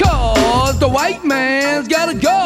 Cause the white man's gotta go.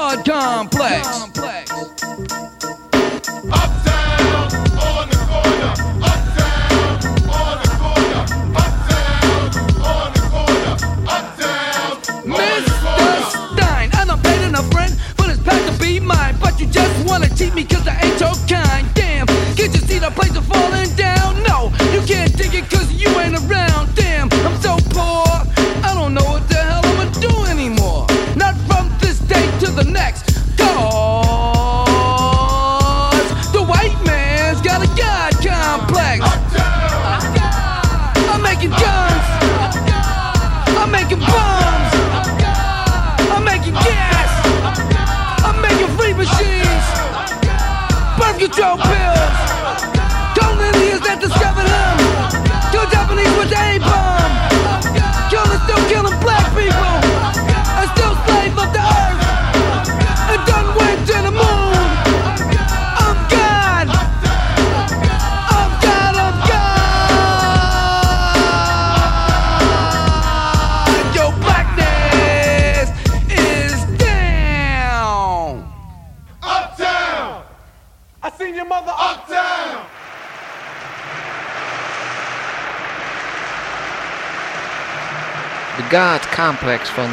God Complex van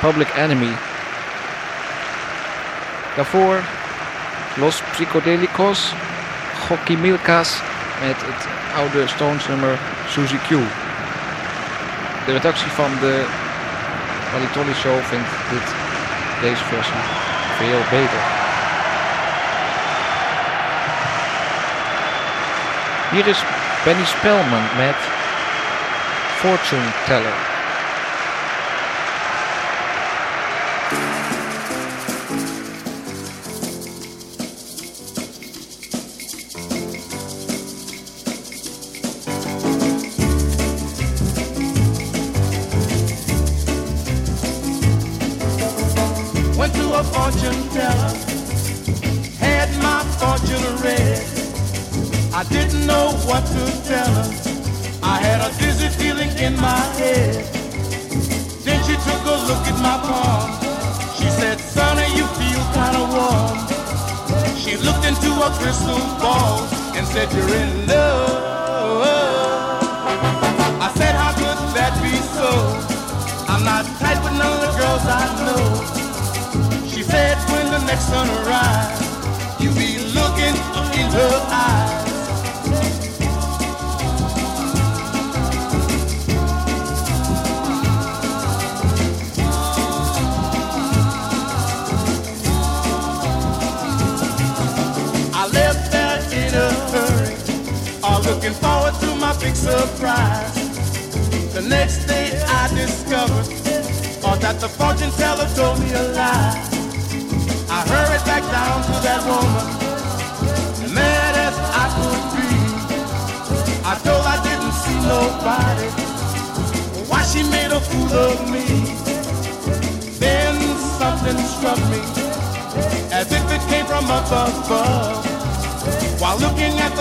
Public Enemy. Daarvoor Los Psychodelicos Gokkie Milkas met het oude Stones nummer Suzy Q. De redactie van de Palitolli Show vindt dit, deze versie veel beter. Hier is Benny Spelman met Fortune Teller.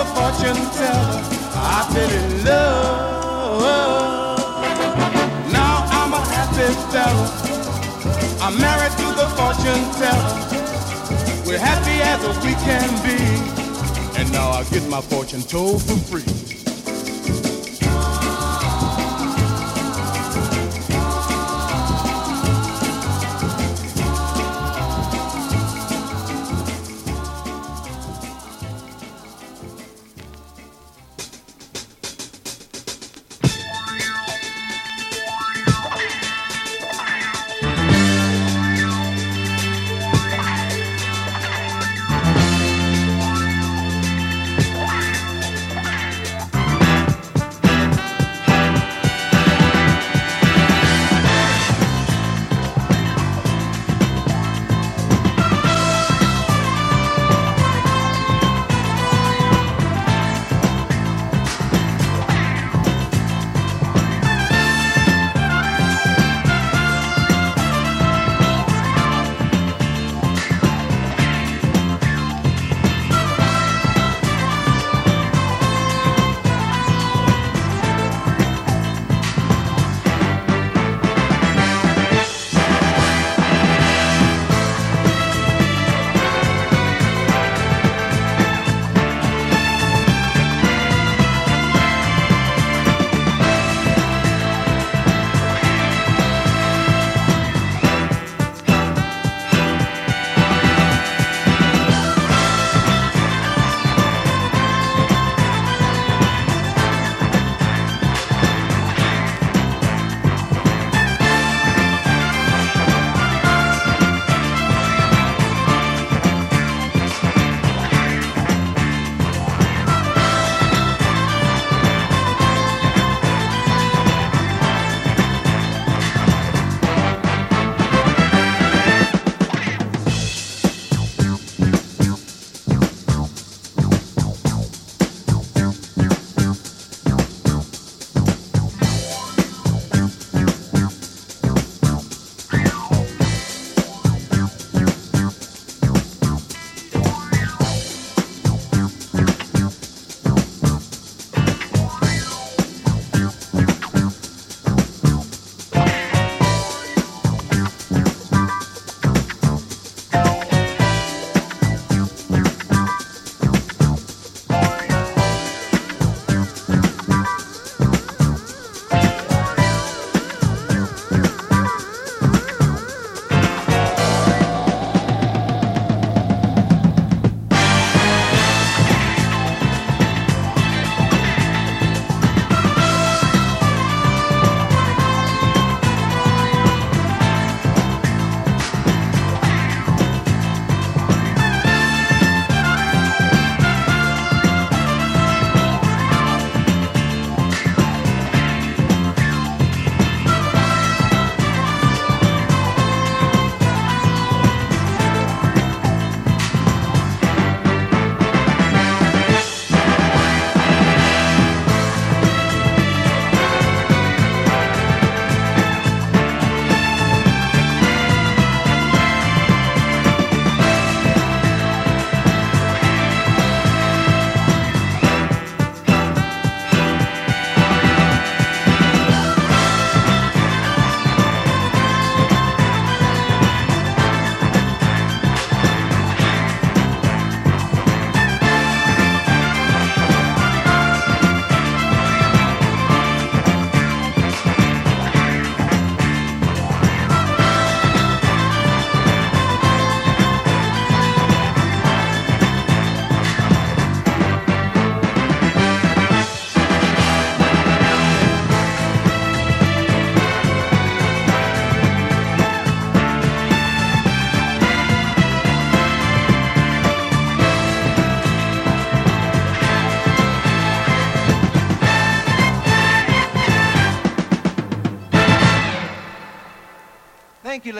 a fortune teller. I've been in love. Now I'm a happy fella. I'm married to the fortune teller. We're happy as we can be. And now I get my fortune told for free.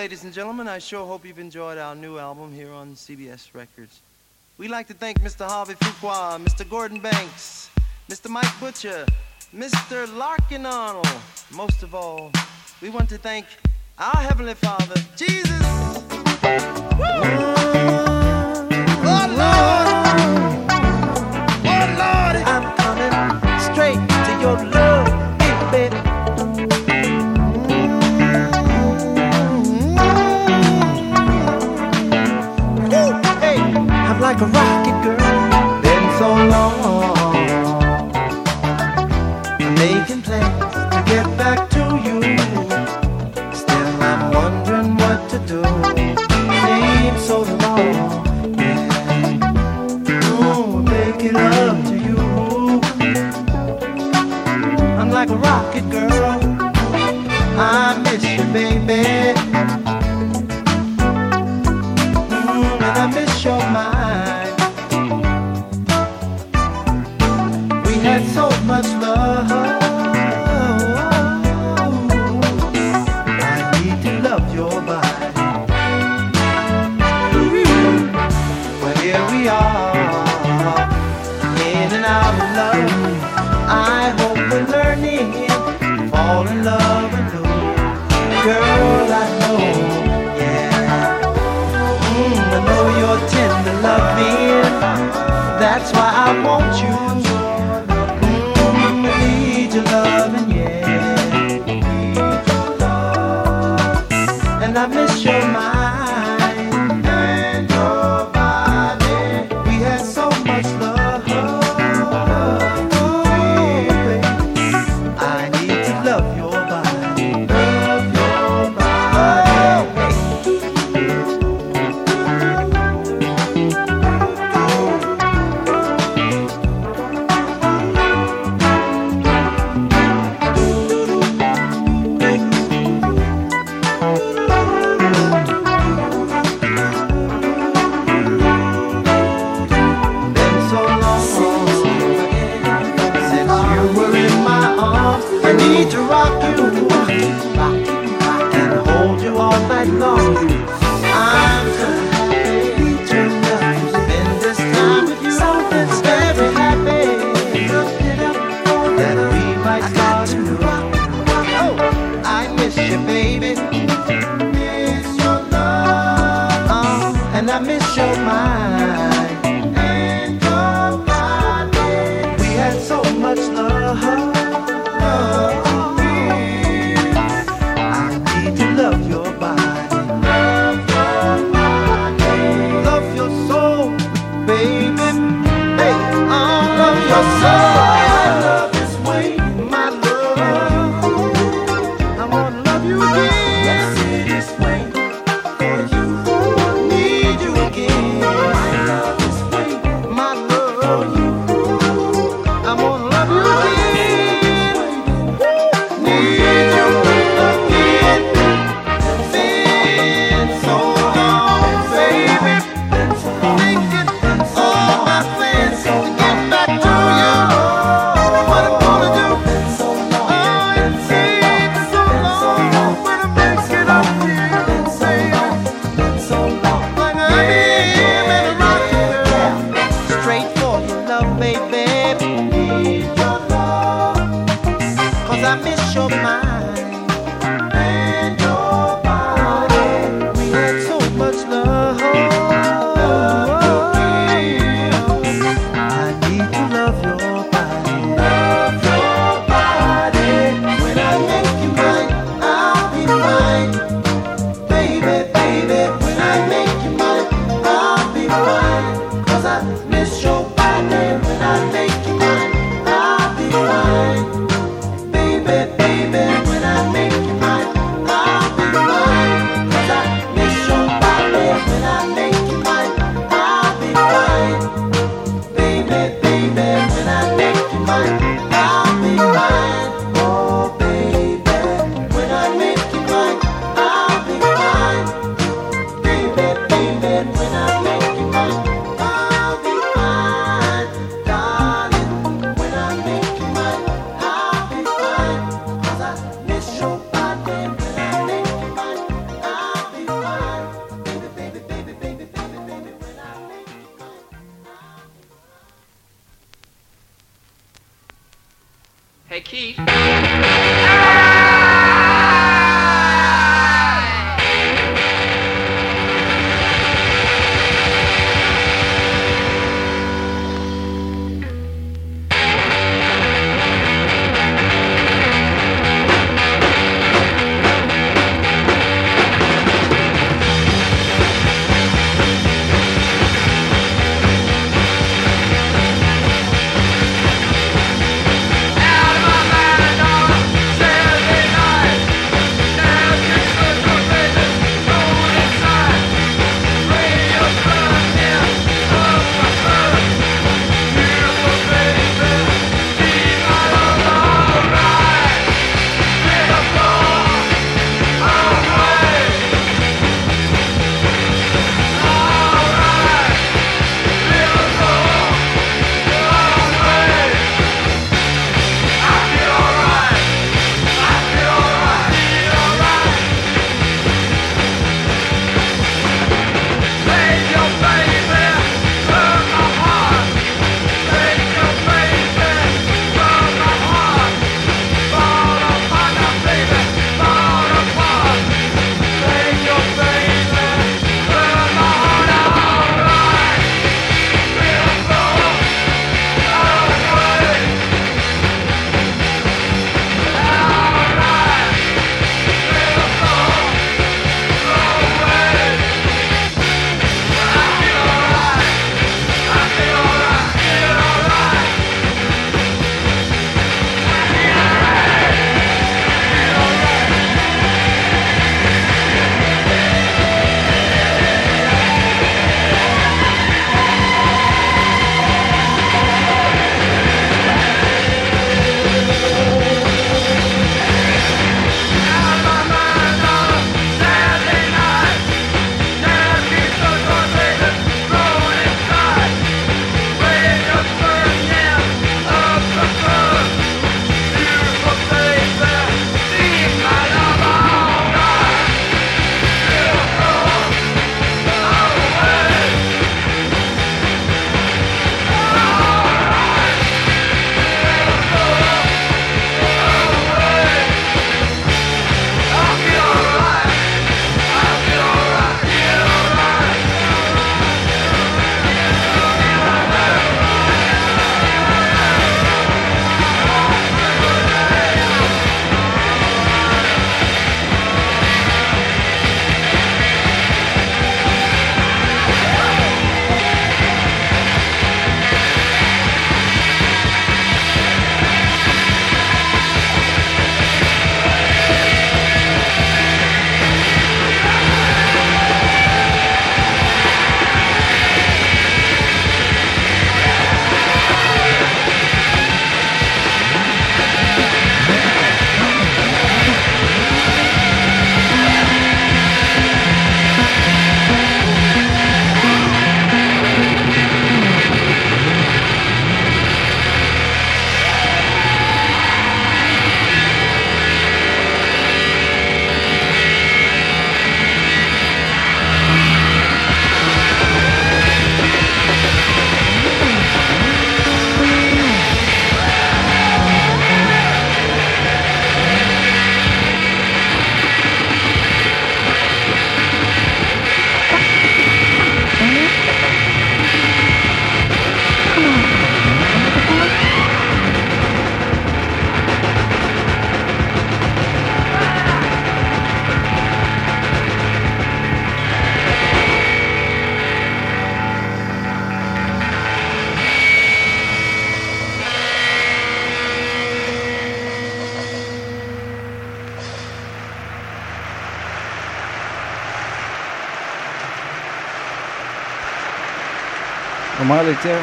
ladies and gentlemen, I sure hope you've enjoyed our new album here on CBS Records. We'd like to thank Mr. Harvey Fuqua, Mr. Gordon Banks, Mr. Mike Butcher, Mr. Larkin Arnold. Most of all, we want to thank our Heavenly Father, Jesus. Woo!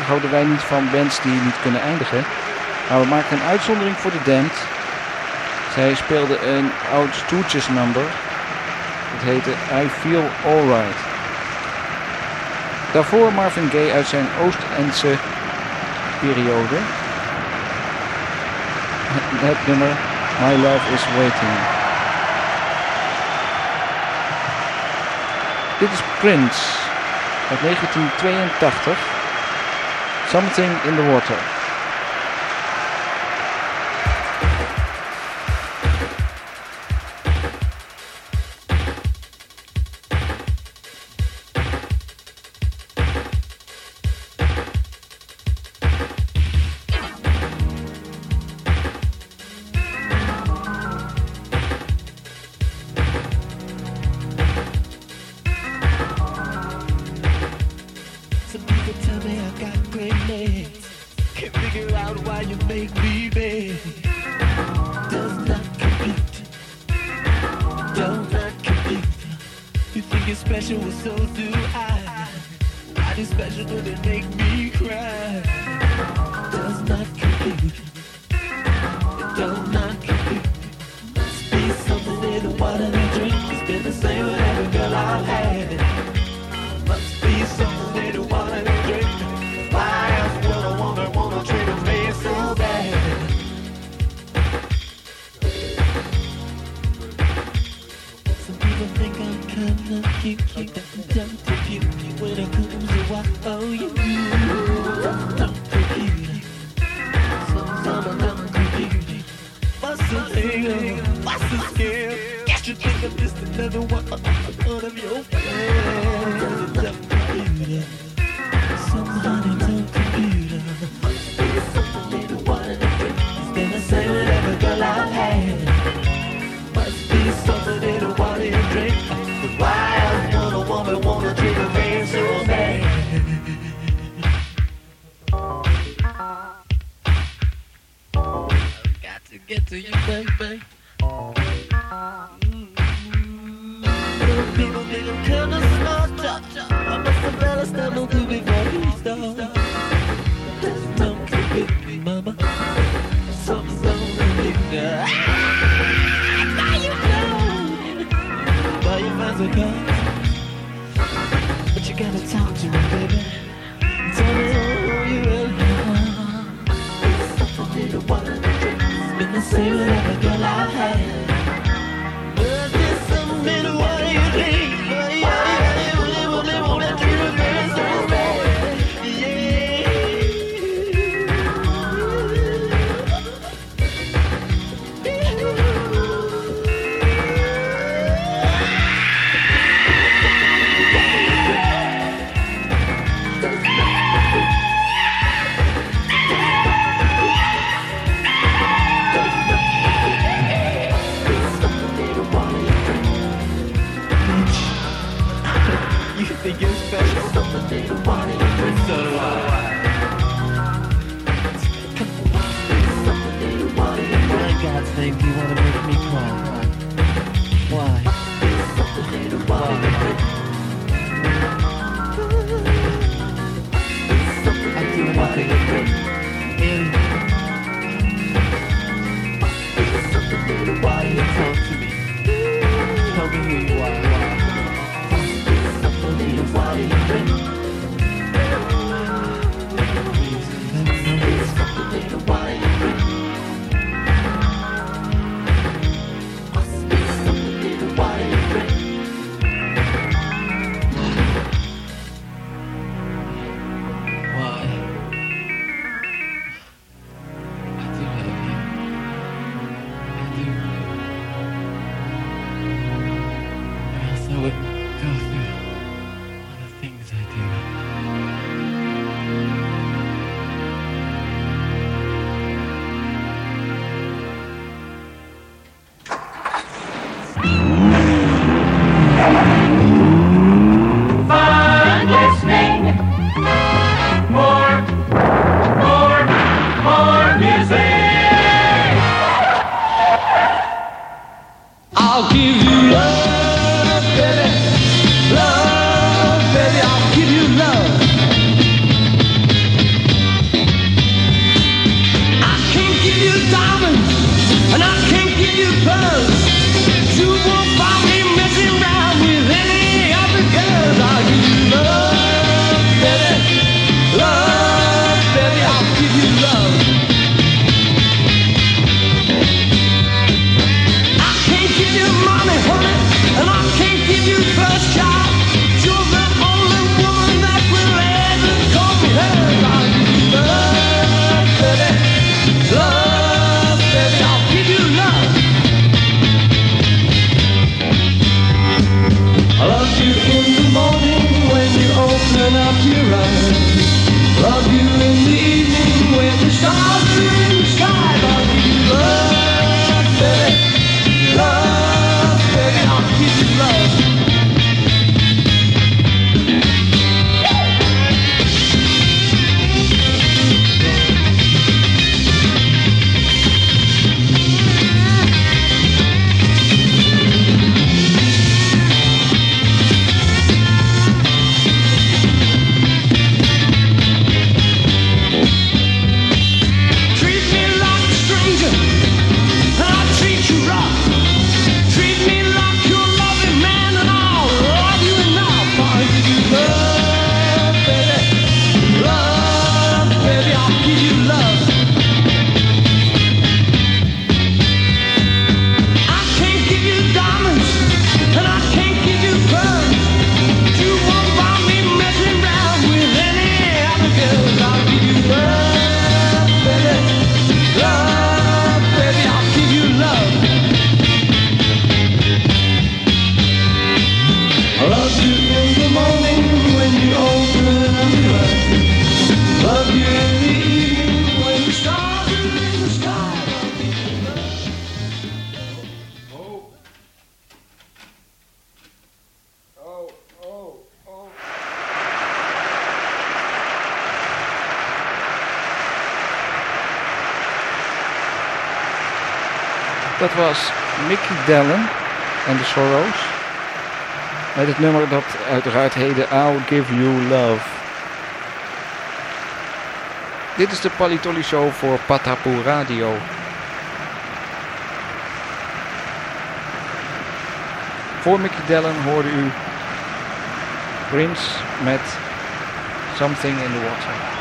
Houden wij niet van bands die niet kunnen eindigen. Maar we maken een uitzondering voor de Damned. Zij speelden een oud Stooges number. Het heette I Feel Alright. Daarvoor Marvin Gaye uit zijn Oost-Endse periode. Het nummer My Love Is Waiting. Dit is Prince uit 1982. Something in the Water. counter. You Dellen en de Sorrows. Met het nummer dat uiteraard heette I'll Give You Love. Dit is de Palitoli Show voor Patapu Radio. Voor Mickey Dellen hoorde u Prince met Something in the Water.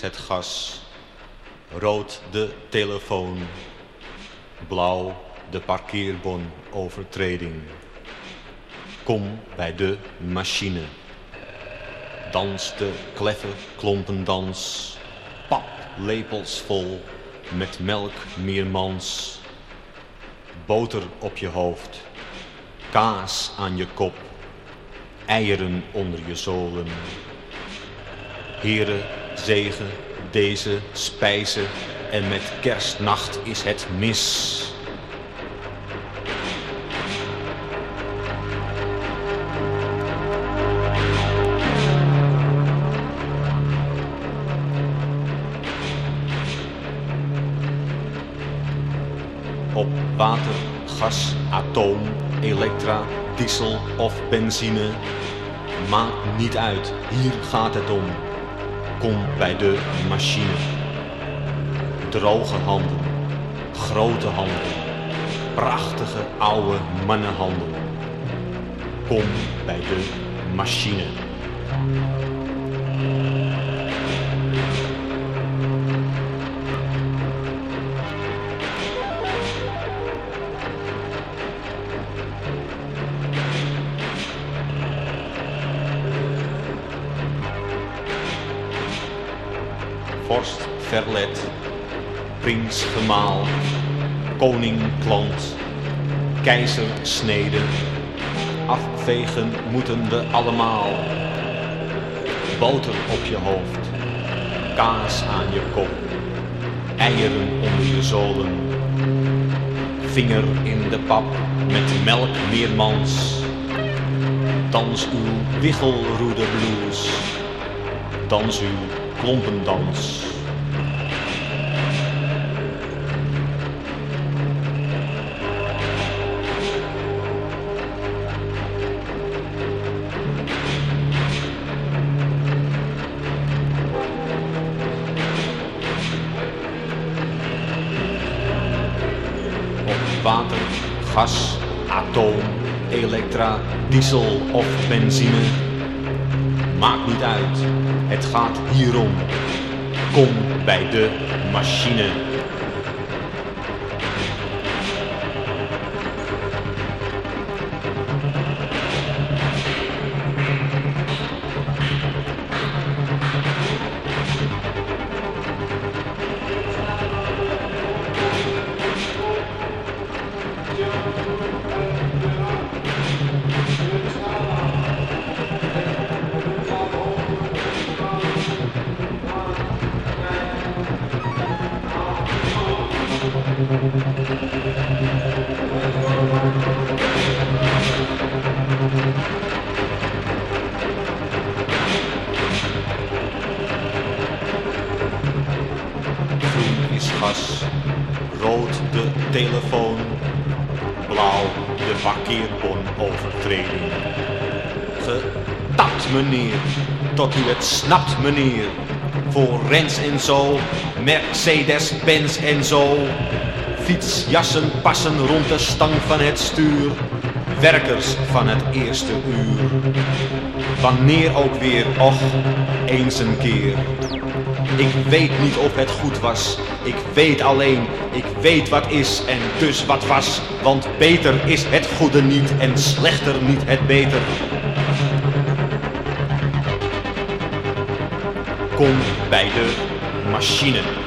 Het gas, rood de telefoon, blauw de parkeerbon overtreding. Kom bij de machine. Dans de kleffe klompendans, paplepels vol met melk meermans. Boter op je hoofd, kaas aan je kop, eieren onder je zolen. Heren, zegen deze spijzen en met kerstnacht is het mis. Op water, gas, atoom, elektra, diesel of benzine. Maakt niet uit, hier gaat het om. Kom bij de machine. Droge handen, grote handen, prachtige oude mannenhanden. Kom bij de machine. Vorst verlet, prins gemaal, koning klant, keizer snede. Afvegen moeten we allemaal. boter op je hoofd, kaas aan je kop, eieren onder je zolen, vinger in de pap met melk meermans. Dans uw wiggelroede blues, dans uw klompendans. water, gas, atoom, elektra, diesel of benzine. Maakt niet uit, het gaat hierom. Kom bij de machine. Blauw de parkeerbon overtreding. Getapt meneer, tot u het snapt meneer. Voor Rens en zo, Mercedes, Benz en zo. Fietsjassen passen rond de stang van het stuur. Werkers van het eerste uur. Wanneer ook weer, och, eens een keer. Ik weet niet of het goed was. Ik weet alleen, ik weet wat is en dus wat was. Want beter is het goede niet en slechter niet het beter. Kom bij de machine.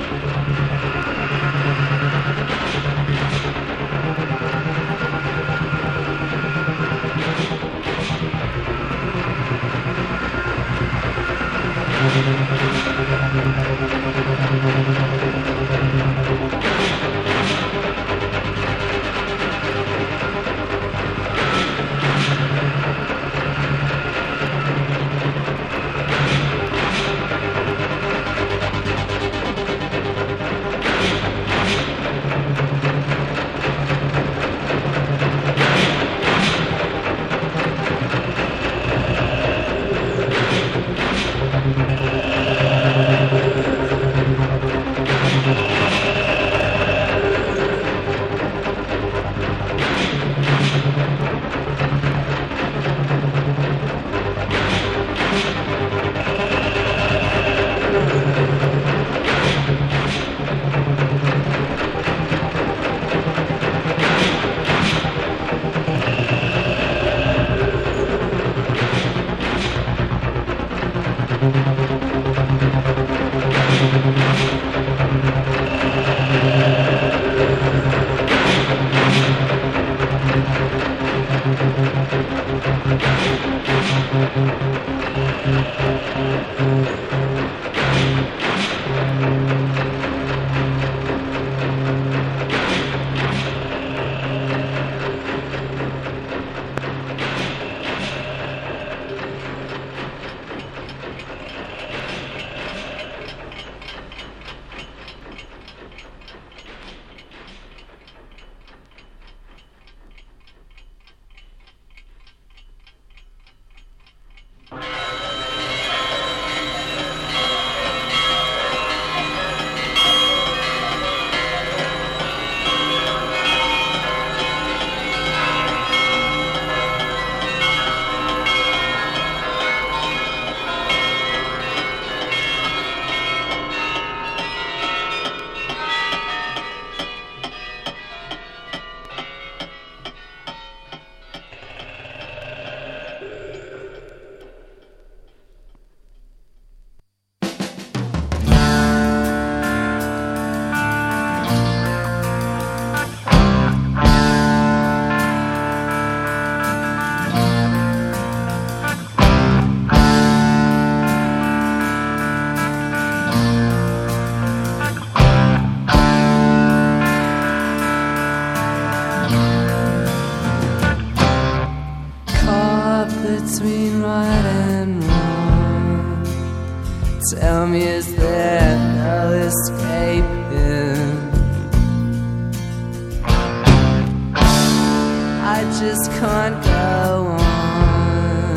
Just can't go on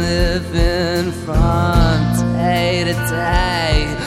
living from day to day.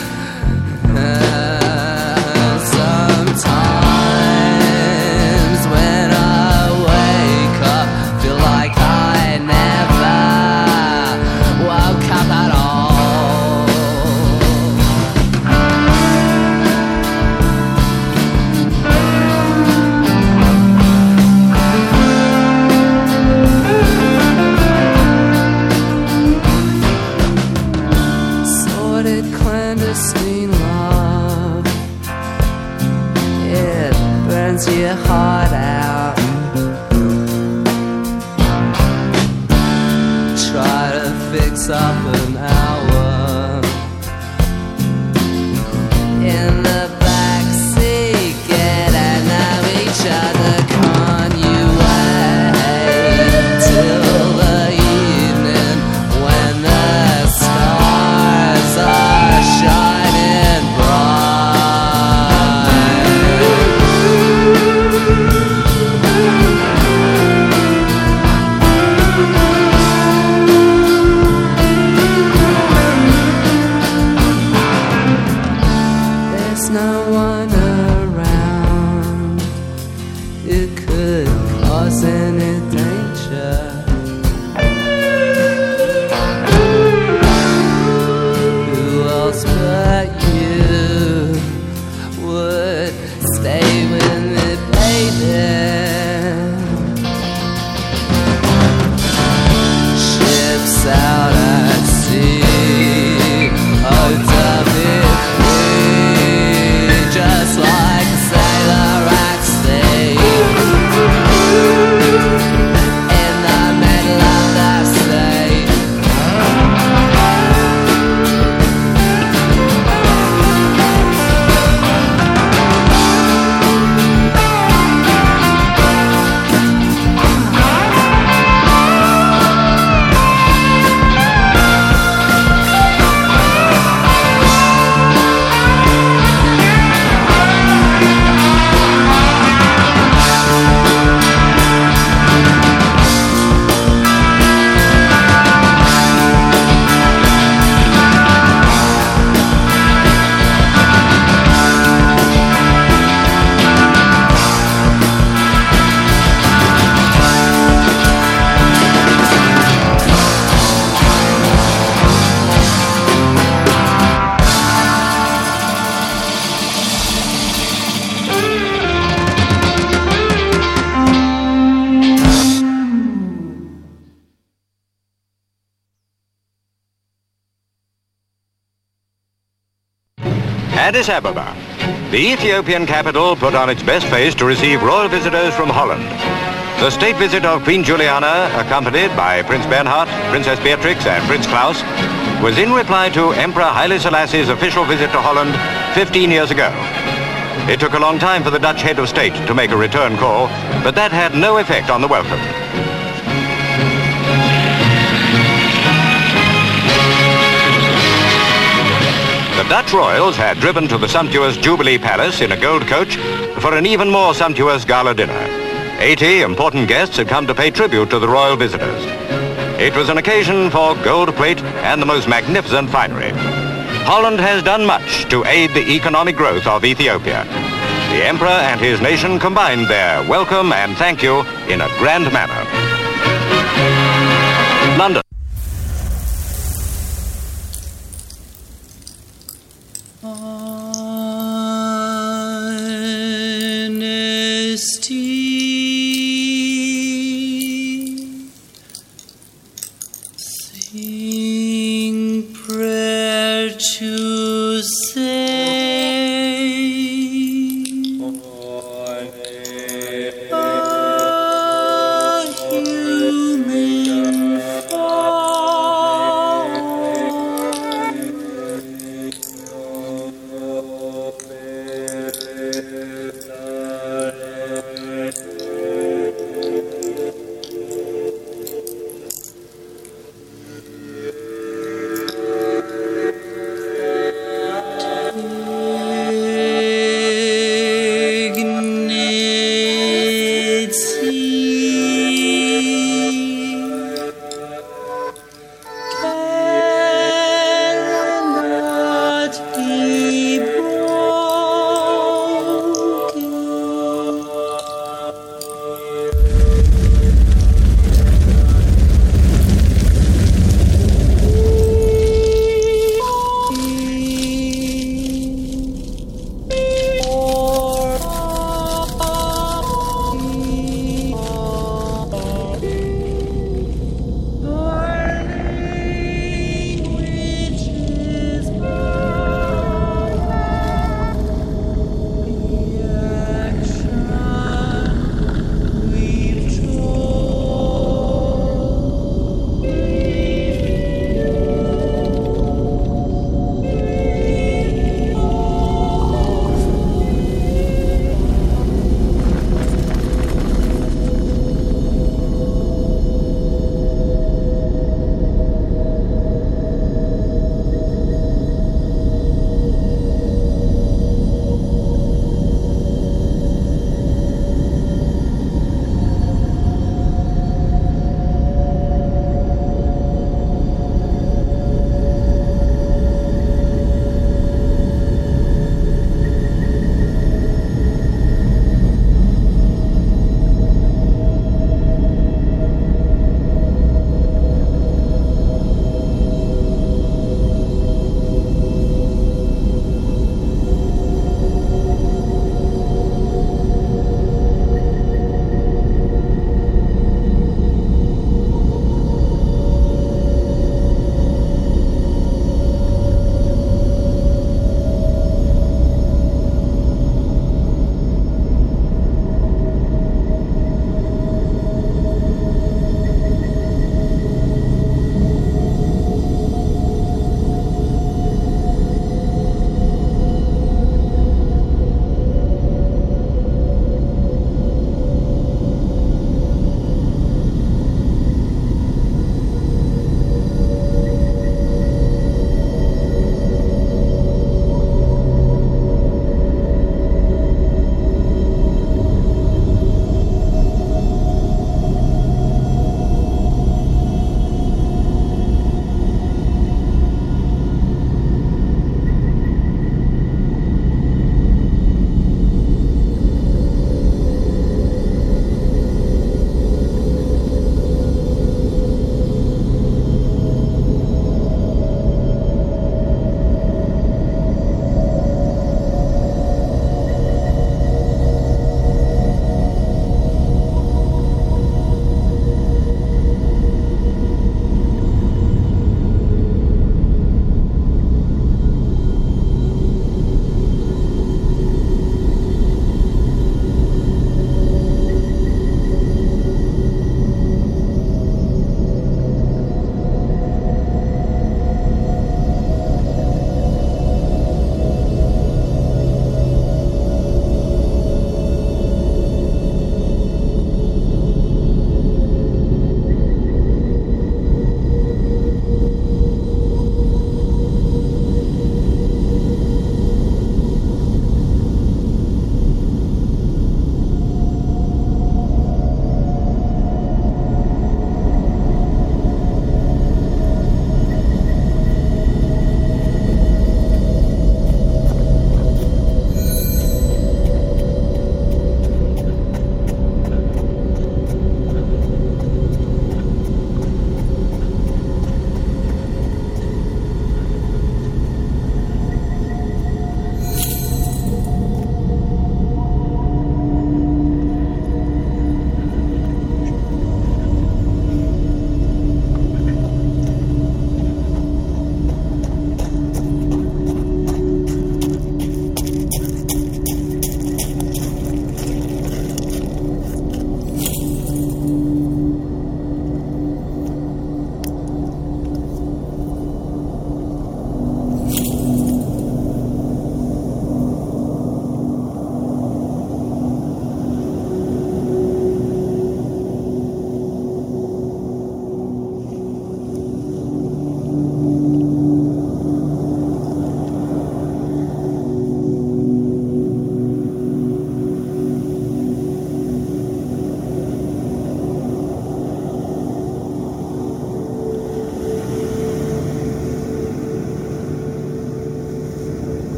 Ababa. The Ethiopian capital put on its best face to receive royal visitors from Holland. The state visit of Queen Juliana, accompanied by Prince Bernhard, Princess Beatrix, and Prince Klaus, was in reply to Emperor Haile Selassie's official visit to Holland 15 years ago. It took a long time for the Dutch head of state to make a return call, but that had no effect on the welcome. Dutch royals had driven to the sumptuous Jubilee Palace in a gold coach for an even more sumptuous gala dinner. 80 important guests had come to pay tribute to the royal visitors. It was an occasion for gold plate and the most magnificent finery. Holland has done much to aid the economic growth of Ethiopia. The emperor and his nation combined their welcome and thank you in a grand manner. London.